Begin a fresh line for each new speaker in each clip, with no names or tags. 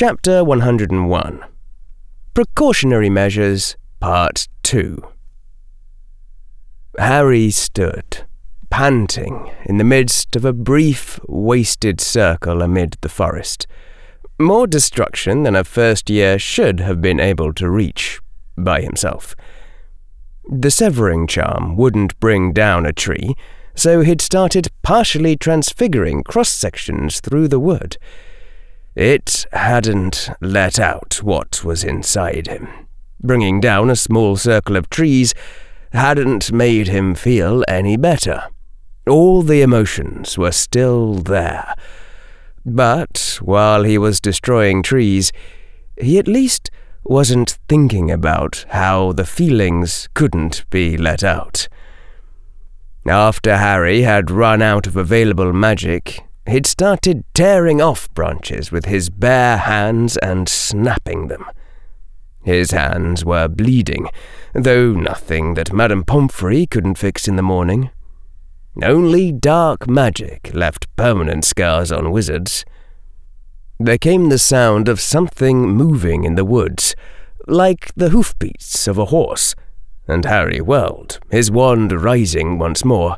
Chapter 101 Precautionary Measures, Part 2 Harry stood, panting, in the midst of a brief, wasted circle amid the forest. More destruction than a first year should have been able to reach by himself. The severing charm wouldn't bring down a tree, so he'd started partially transfiguring cross sections through the wood. It hadn't let out what was inside him. Bringing down a small circle of trees hadn't made him feel any better. All the emotions were still there. But while he was destroying trees, he at least wasn't thinking about how the feelings couldn't be let out. After Harry had run out of available magic, he'd started tearing off branches with his bare hands and snapping them. His hands were bleeding, though nothing that Madame Pomfrey couldn't fix in the morning. Only dark magic left permanent scars on wizards. There came the sound of something moving in the woods, like the hoofbeats of a horse, and Harry whirled, his wand rising once more.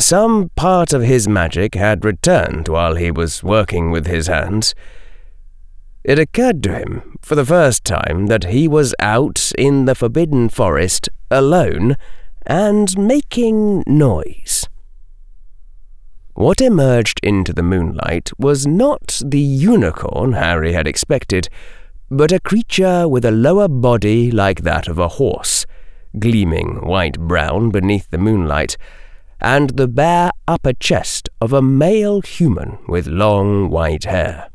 Some part of his magic had returned while he was working with his hands. It occurred to him, for the first time, that he was out in the forbidden forest alone and making noise. What emerged into the moonlight was not the unicorn Harry had expected, but a creature with a lower body like that of a horse, gleaming white brown beneath the moonlight, and the bare upper chest of a male human with long white hair.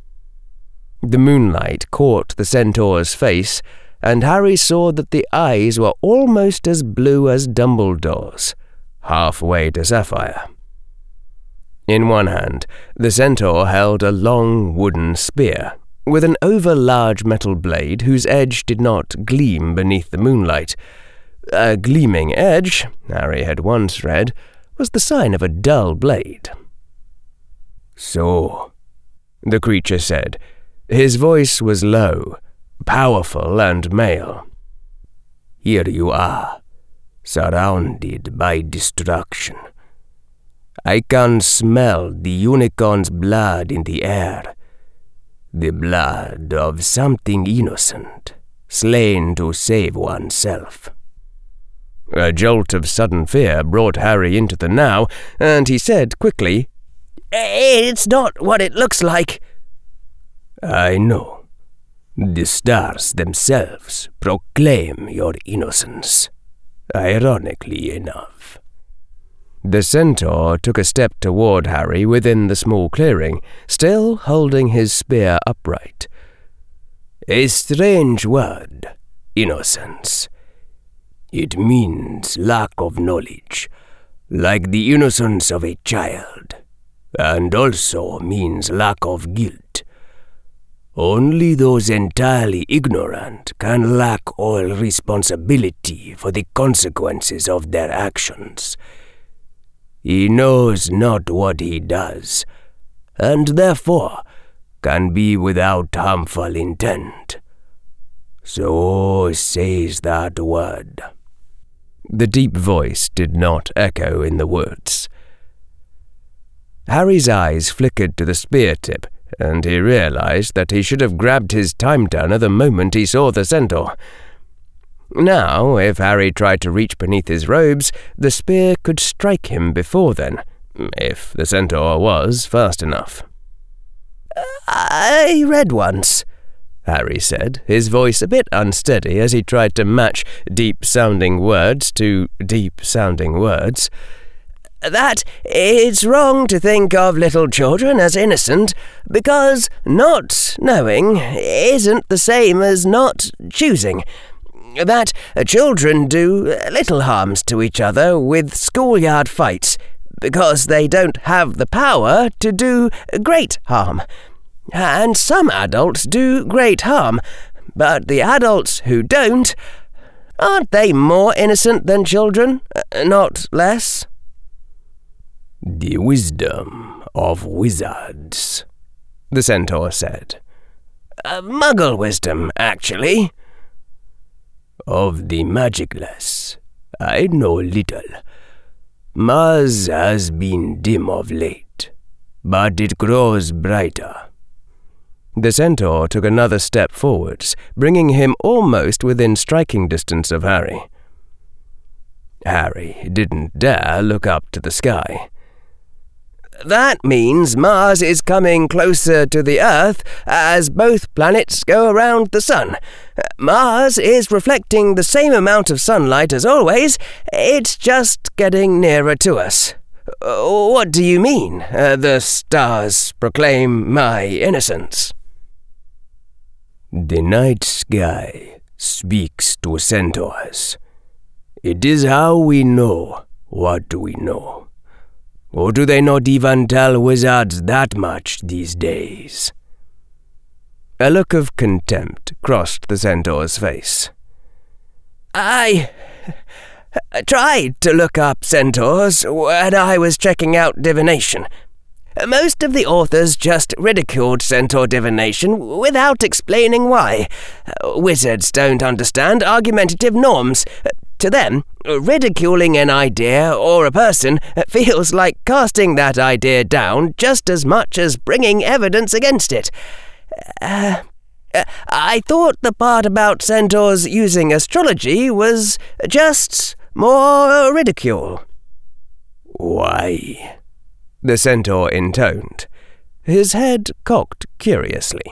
The moonlight caught the centaur's face, and Harry saw that the eyes were almost as blue as Dumbledore's, halfway to sapphire. In one hand, the centaur held a long wooden spear, with an over-large metal blade whose edge did not gleam beneath the moonlight. A gleaming edge, Harry had once read, was the sign of a dull blade. So, the creature said, his voice was low, powerful, and male. Here you are, surrounded by destruction. I can smell the unicorn's blood in the air. The blood of something innocent, slain to save oneself. A jolt of sudden fear brought Harry into the now, and he said quickly, eh,
It's not what it looks like.
I know. The stars themselves proclaim your innocence, ironically enough. The centaur took a step toward Harry within the small clearing, still holding his spear upright. A strange word, innocence. It means lack of knowledge, like the innocence of a child, and also means lack of guilt only those entirely ignorant can lack all responsibility for the consequences of their actions. He knows not what he does, and therefore can be without harmful intent. So says that word. The deep voice did not echo in the woods. Harry's eyes flickered to the spear tip and he realized that he should have grabbed his time turner the moment he saw the centaur. Now, if Harry tried to reach beneath his robes, the spear could strike him before then, if the centaur was fast enough.
I read once, Harry said, his voice a bit unsteady as he tried to match deep sounding words to deep sounding words that it's wrong to think of little children as innocent because not knowing isn't the same as not choosing. That children do little harms to each other with schoolyard fights because they don't have the power to do great harm. And some adults do great harm, but the adults who don't, aren't they more innocent than children? Not less?
The wisdom of wizards, the centaur said.
uh, muggle wisdom, actually.
Of the magicless, I know little. Mars has been dim of late, but it grows brighter.
The centaur took another step forwards, bringing him almost within striking distance of Harry. Harry didn't dare look up to the sky.
That means Mars is coming closer to the Earth as both planets go around the Sun. Mars is reflecting the same amount of sunlight as always, it's just getting nearer to us. What do you mean, uh, the stars proclaim my innocence?
The night sky speaks to centaurs. It is how we know what we know. Or do they not even tell wizards that much these days?
A look of contempt crossed the centaur's face.
I tried to look up centaurs when I was checking out divination. Most of the authors just ridiculed centaur divination without explaining why. Wizards don't understand argumentative norms. To them, ridiculing an idea or a person feels like casting that idea down just as much as bringing evidence against it. Uh, I thought the part about centaurs using astrology was just more ridicule.
Why?
The centaur intoned, his head cocked curiously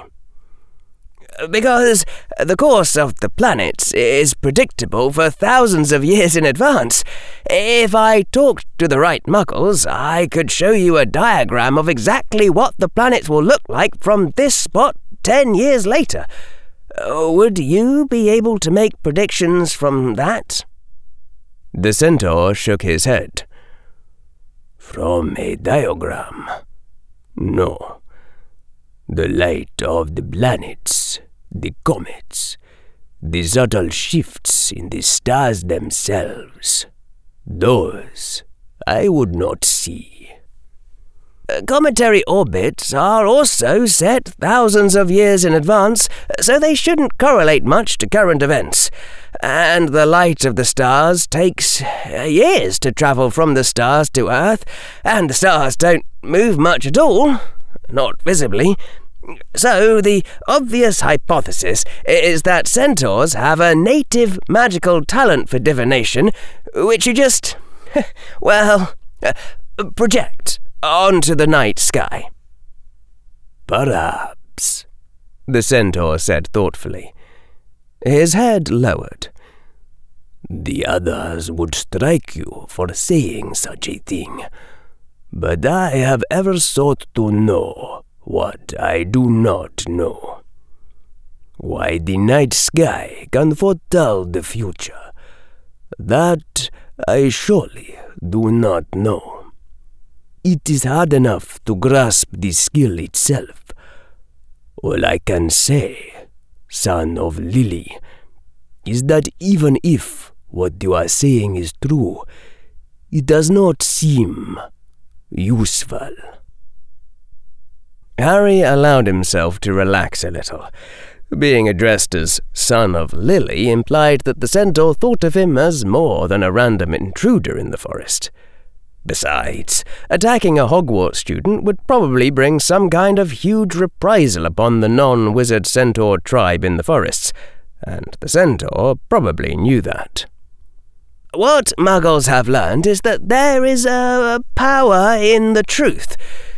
because the course of the planets is predictable for thousands of years in advance. If I talked to the right muggles, I could show you a diagram of exactly what the planets will look like from this spot ten years later. Would you be able to make predictions from that?
The centaur shook his head.
From a diagram? No. The light of the planets the comets, the subtle shifts in the stars themselves. Those I would not see.
Uh, cometary orbits are also set thousands of years in advance, so they shouldn't correlate much to current events. And the light of the stars takes uh, years to travel from the stars to Earth, and the stars don't move much at all, not visibly, so, the obvious hypothesis is that centaurs have a native magical talent for divination, which you just, well, project onto the night sky.
Perhaps,
the centaur said thoughtfully. His head lowered.
The others would strike you for saying such a thing, but I have ever sought to know what I do not know. Why the night sky can foretell the future, that I surely do not know. It is hard enough to grasp the skill itself. All I can say, son of Lily, is that even if what you are saying is true, it does not seem useful.
Harry allowed himself to relax a little. Being addressed as son of Lily implied that the centaur thought of him as more than a random intruder in the forest. Besides, attacking a Hogwarts student would probably bring some kind of huge reprisal upon the non wizard centaur tribe in the forests, and the centaur probably knew that.
What muggles have learned is that there is a power in the truth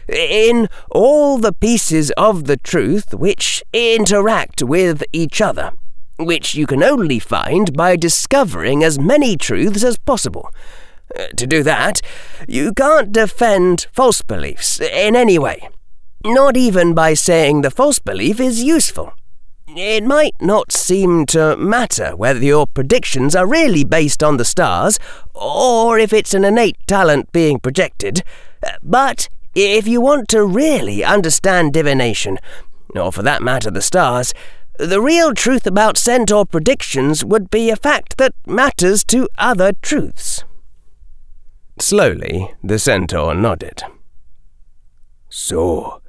in all the pieces of the truth which interact with each other, which you can only find by discovering as many truths as possible. Uh, to do that, you can't defend false beliefs in any way, not even by saying the false belief is useful. It might not seem to matter whether your predictions are really based on the stars or if it's an innate talent being projected, but if you want to really understand divination, or for that matter the stars, the real truth about centaur predictions would be a fact that matters to other truths.
Slowly, the centaur nodded.
So,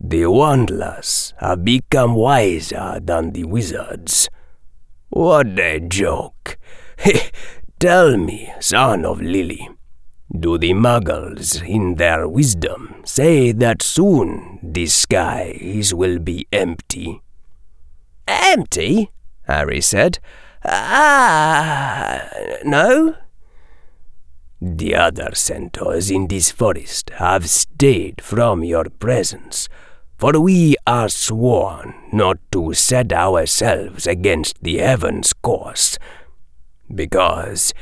The wandless have become wiser than the wizards. What a joke! Tell me, son of Lily, do the muggles, in their wisdom, say that soon the skies will be empty?
Empty? Harry said. Ah, no.
The other centaurs in this forest have stayed from your presence, for we are sworn not to set ourselves against the heavens' course, because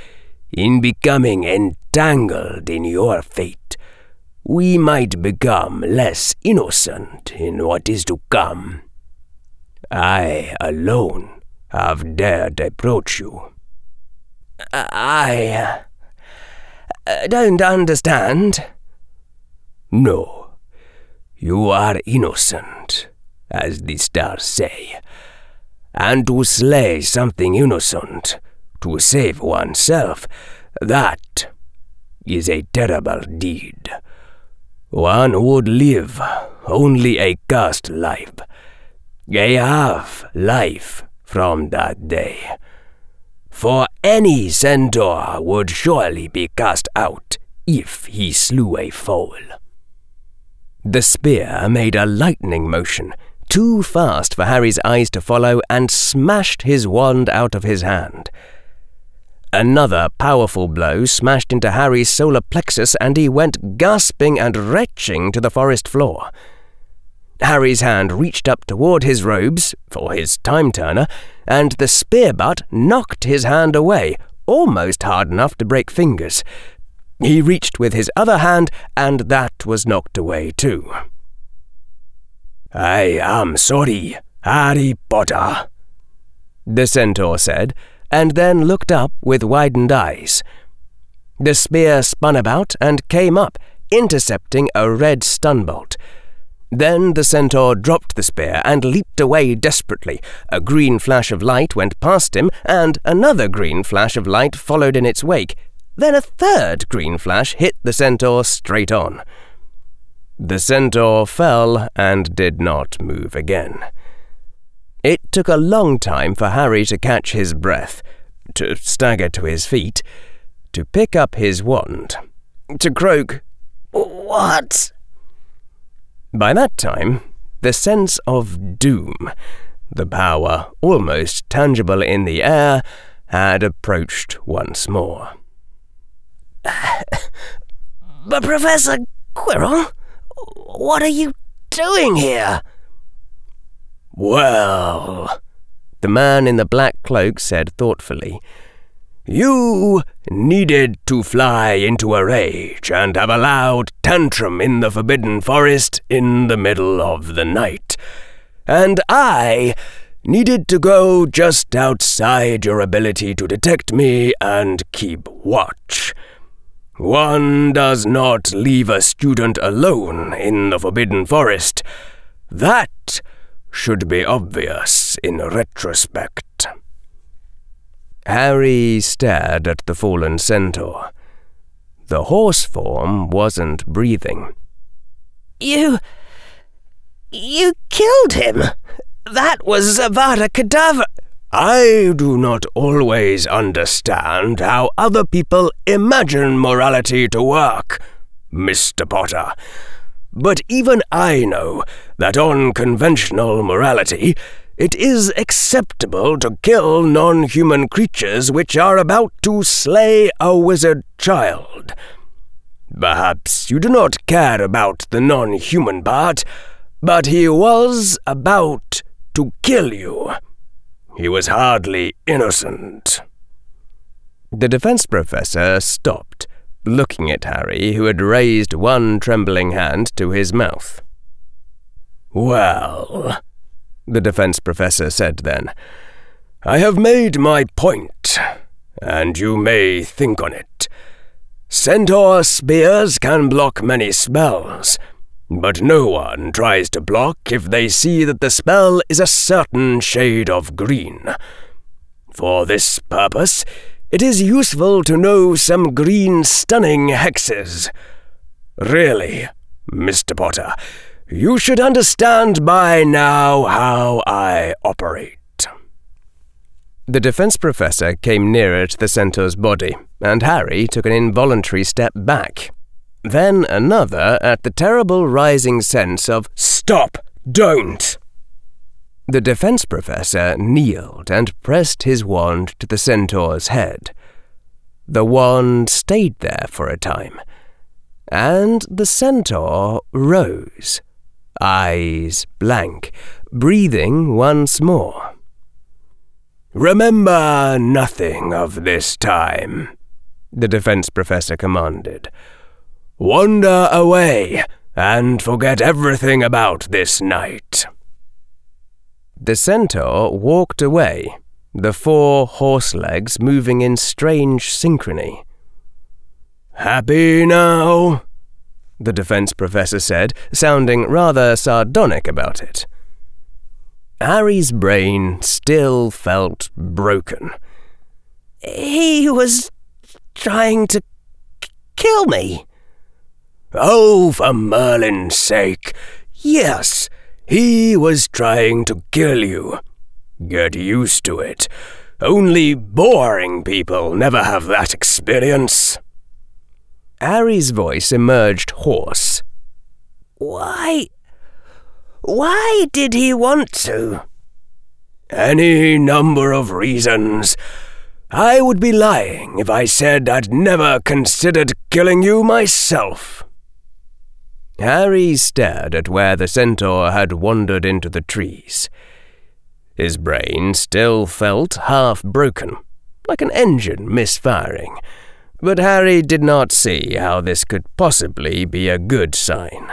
in becoming entangled in your fate, we might become less innocent in what is to come. I alone have dared approach you.
I uh, don't understand.
No, you are innocent, as the stars say. And to slay something innocent, to save oneself, that is a terrible deed. One would live only a cursed life, a half life from that day. For any centaur would surely be cast out if he slew a foal.
The spear made a lightning motion, too fast for Harry's eyes to follow, and smashed his wand out of his hand. Another powerful blow smashed into Harry's solar plexus, and he went gasping and retching to the forest floor. Harry's hand reached up toward his robes, for his time turner, and the spear butt knocked his hand away, almost hard enough to break fingers. He reached with his other hand, and that was knocked away too.
I am sorry, Harry Potter, the centaur said, and then looked up with widened eyes.
The spear spun about and came up, intercepting a red stun-bolt. Then the centaur dropped the spear and leaped away desperately. A green flash of light went past him, and another green flash of light followed in its wake. Then a third green flash hit the centaur straight on. The centaur fell and did not move again. It took a long time for Harry to catch his breath, to stagger to his feet, to pick up his wand, to croak, What? By that time, the sense of doom, the power almost tangible in the air, had approached once more.
But Professor Quirrell, what are you doing here?
Well,
the man in the black cloak said thoughtfully,
you needed to fly into a rage and have a loud tantrum in the Forbidden Forest in the middle of the night. And I needed to go just outside your ability to detect me and keep watch. One does not leave a student alone in the Forbidden Forest. That should be obvious in retrospect.
Harry stared at the fallen centaur. The horse form wasn't breathing.
You. you killed him! That was Avada Kedavra!
I do not always understand how other people imagine morality to work, Mr. Potter. But even I know that on conventional morality, it is acceptable to kill non human creatures which are about to slay a wizard child. Perhaps you do not care about the non human part, but he was about to kill you. He was hardly innocent.
The defense professor stopped looking at Harry, who had raised one trembling hand to his mouth.
Well, the defense professor said then, I have made my point, and you may think on it. Centaur spears can block many spells, but no one tries to block if they see that the spell is a certain shade of green. For this purpose, it is useful to know some green stunning hexes. Really, Mr. Potter, You should understand by now how I operate.
The defense professor came nearer to the centaur's body, and Harry took an involuntary step back. Then another at the terrible rising sense of Stop! Don't! The defense professor kneeled and pressed his wand to the centaur's head. The wand stayed there for a time, and the centaur rose, eyes blank, breathing once more.
Remember nothing of this time, the defense professor commanded. Wander away and forget everything about this night.
The centaur walked away, the four horse legs moving in strange synchrony.
Happy now?
The defense professor said, sounding rather sardonic about it. Harry's brain still felt broken.
He was trying to kill me.
Oh, for Merlin's sake. Yes, he was trying to kill you. Get used to it. Only boring people never have that experience.
Harry's voice emerged hoarse.
Why why did he want to?
Any number of reasons. I would be lying if I said I'd never considered killing you myself.
Harry stared at where the centaur had wandered into the trees. His brain still felt half broken, like an engine misfiring, but Harry did not see how this could possibly be a good sign.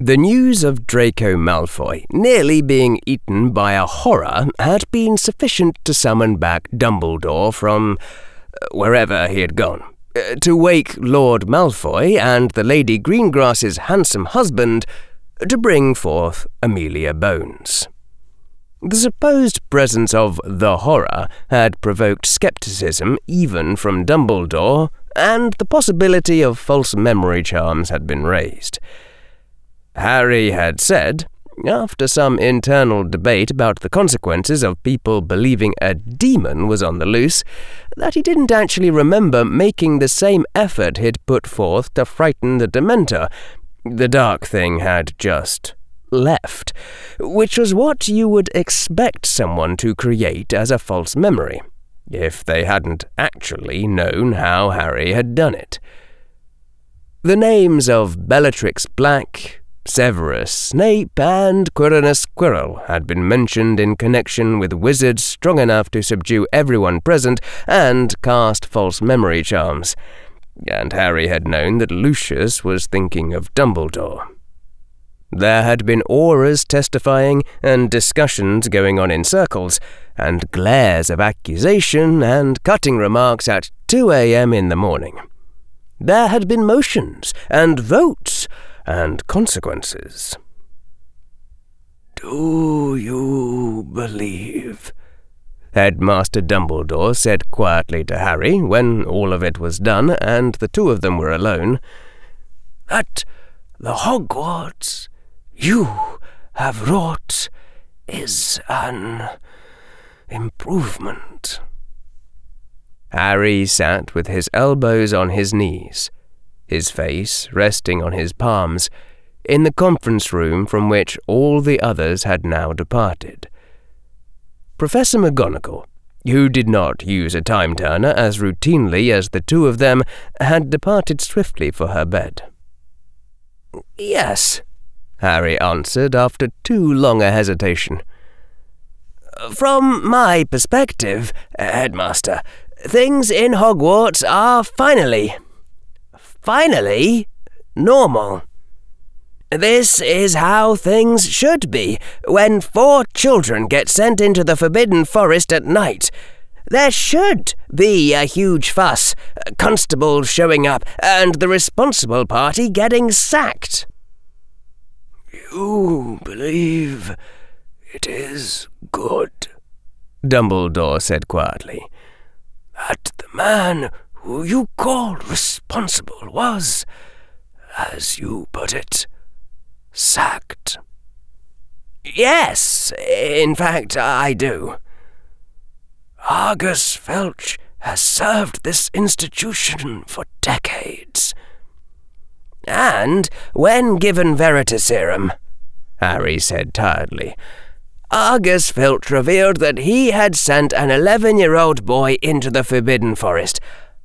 The news of Draco Malfoy nearly being eaten by a horror had been sufficient to summon back Dumbledore from uh, wherever he had gone, uh, to wake Lord Malfoy and the Lady Greengrass's handsome husband to bring forth Amelia Bones. The supposed presence of the horror had provoked skepticism even from Dumbledore, and the possibility of false memory charms had been raised. Harry had said, after some internal debate about the consequences of people believing a demon was on the loose, that he didn't actually remember making the same effort he'd put forth to frighten the Dementor. The dark thing had just left, which was what you would expect someone to create as a false memory, if they hadn't actually known how Harry had done it. The names of Bellatrix Black, Severus Snape and Quirinus Quirrell had been mentioned in connection with wizards strong enough to subdue everyone present and cast false memory charms, and Harry had known that Lucius was thinking of Dumbledore. There had been Aurors testifying and discussions going on in circles, and glares of accusation and cutting remarks at 2 a.m. in the morning. There had been motions and votes and consequences.
Do you believe? Headmaster Dumbledore said quietly to Harry when all of it was done and the two of them were alone. That the Hogwarts you have wrought is an improvement.
Harry sat with his elbows on his knees his face resting on his palms, in the conference room from which all the others had now departed. Professor McGonagall, who did not use a time turner as routinely as the two of them, had departed swiftly for her bed.
Yes, Harry answered after too long a hesitation. From my perspective, Headmaster, things in Hogwarts are finally finally, normal. This is how things should be when four children get sent into the Forbidden Forest at night. There should be a huge fuss, constables showing up, and the responsible party getting sacked.
You believe it is good, Dumbledore said quietly, that the man who you call responsible was as you put it, sacked.
Yes, in fact, I do.
Argus Filch has served this institution for decades.
And when given Veritaserum, Harry said tiredly, Argus Filch revealed that he had sent an 11 year old boy into the Forbidden Forest,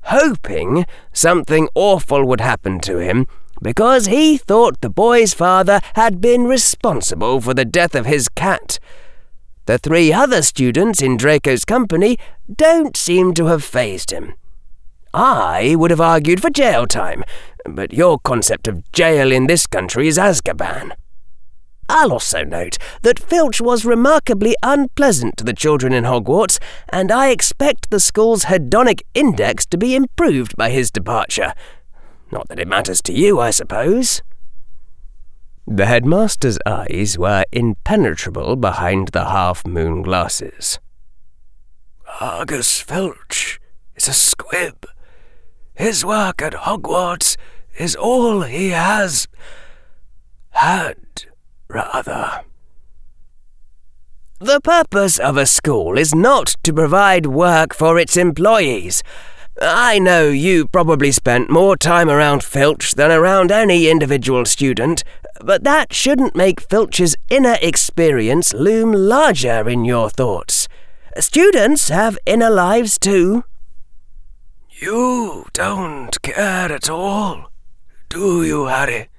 hoping something awful would happen to him because he thought the boy's father had been responsible for the death of his cat. The three other students in Draco's company don't seem to have fazed him. I would have argued for jail time, but your concept of jail in this country is Azkaban. I'll also note that Filch was remarkably unpleasant to the children in Hogwarts, and I expect the school's hedonic index to be improved by his departure. Not that it matters to you, I suppose. The headmaster's eyes were impenetrable behind the half moon glasses.
Argus Filch is a squib. His work at Hogwarts is all he has had, rather.
The purpose of a school is not to provide work for its employees. I know you probably spent more time around Filch than around any individual student, but that shouldn't make Filch's inner experience loom larger in your thoughts. Students have inner lives too.
You don't care at all, do you, Harry?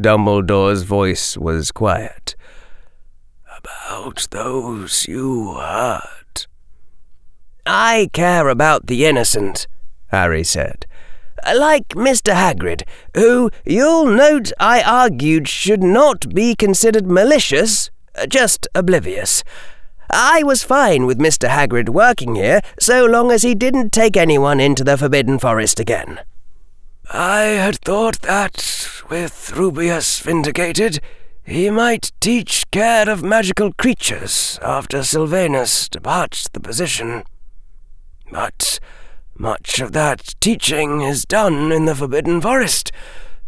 Dumbledore's voice was quiet.
About those you hurt.
I care about the innocent, Harry said. Like Mr. Hagrid, who, you'll note, I argued should not be considered malicious, just oblivious. I was fine with Mr. Hagrid working here so long as he didn't take anyone into the Forbidden Forest again.
I had thought that, with Rubeus vindicated, he might teach care of magical creatures after Silvanus departs the position. But much of that teaching is done in the Forbidden Forest,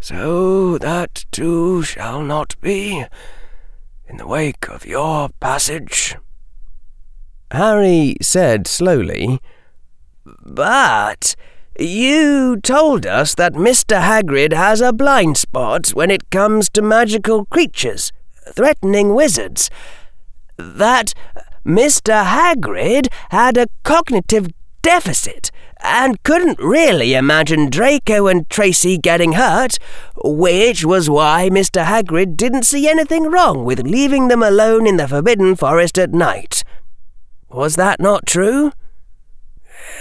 so that too shall not be in the wake of your passage.
Harry said slowly,
But you told us that Mr. Hagrid has a blind spot when it comes to magical creatures, threatening wizards. That Mr. Hagrid had a cognitive deficit and couldn't really imagine Draco and Tracy getting hurt, which was why Mr. Hagrid didn't see anything wrong with leaving them alone in the Forbidden Forest at night. Was that not true?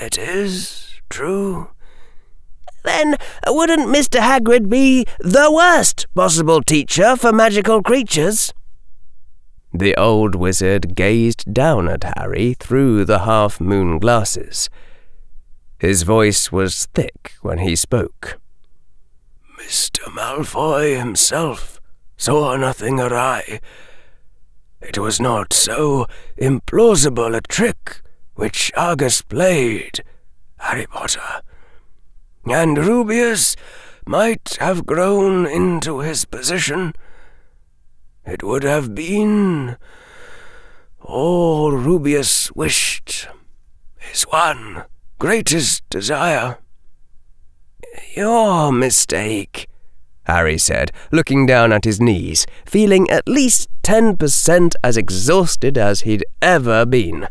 It is true.
Then wouldn't Mr. Hagrid be the worst possible teacher for magical creatures?
The old wizard gazed down at Harry through the half moon glasses. His voice was thick when he spoke.
Mr. Malfoy himself saw nothing awry. It was not so implausible a trick which Argus played, Harry Potter. And Rubeus might have grown into his position it would have been all Rubeus wished, his one greatest desire.
Your mistake, Harry said, looking down at his knees, feeling at least ten percent as exhausted as he'd ever been,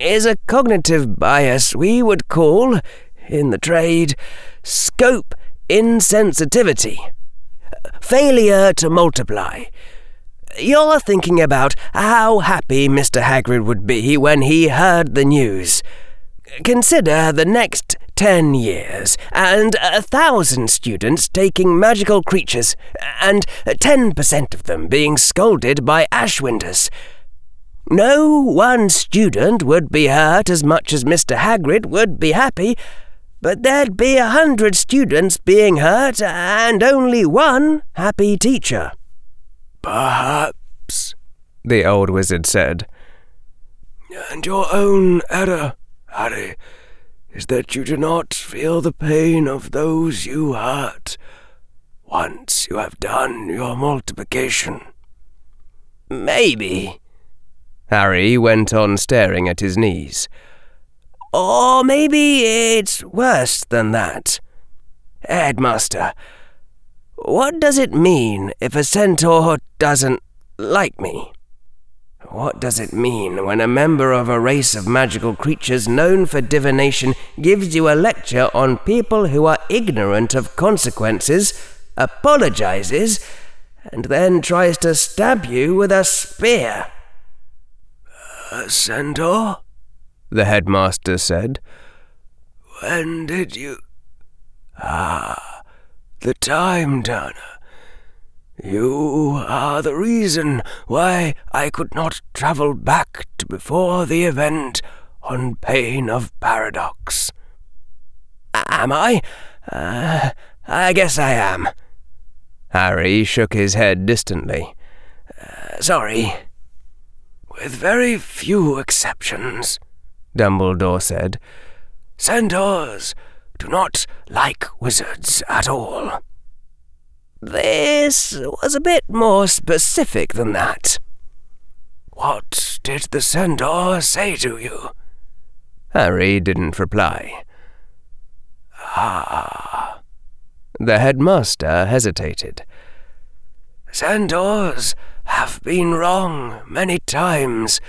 is a cognitive bias we would call, in the trade, scope insensitivity failure to multiply. You're thinking about how happy Mr. Hagrid would be when he heard the news. Consider the next ten years, and a thousand students taking magical creatures, and ten percent of them being scolded by Ashwinders. No one student would be hurt as much as Mr. Hagrid would be happy, but there'd be a hundred students being hurt and only one happy teacher.
Perhaps,
the old wizard said.
And your own error, Harry, is that you do not feel the pain of those you hurt once you have done your multiplication.
Maybe. Harry went on staring at his knees. Or maybe it's worse than that. Headmaster, what does it mean if a centaur doesn't like me? What does it mean when a member of a race of magical creatures known for divination gives you a lecture on people who are ignorant of consequences, apologizes, and then tries to stab you with a spear?
A centaur? The headmaster said. When did you. Ah, the time turner. You are the reason why I could not travel back to before the event on pain of paradox.
Am I? Uh, I guess I am. Harry shook his head distantly. Uh, sorry.
With very few exceptions, Dumbledore said, centaurs do not like wizards at all.
This was a bit more specific than that.
What did the centaur say to you?
Harry didn't reply.
Ah.
The headmaster hesitated.
Centaurs have been wrong many times,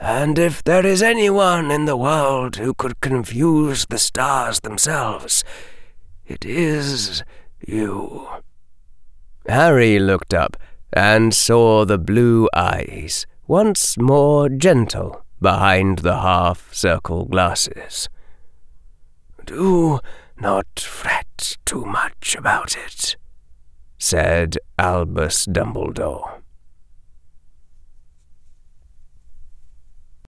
and if there is anyone in the world who could confuse the stars themselves, it is you.
Harry looked up and saw the blue eyes, once more gentle, behind the half circle glasses.
Do not fret too much about it, said Albus Dumbledore.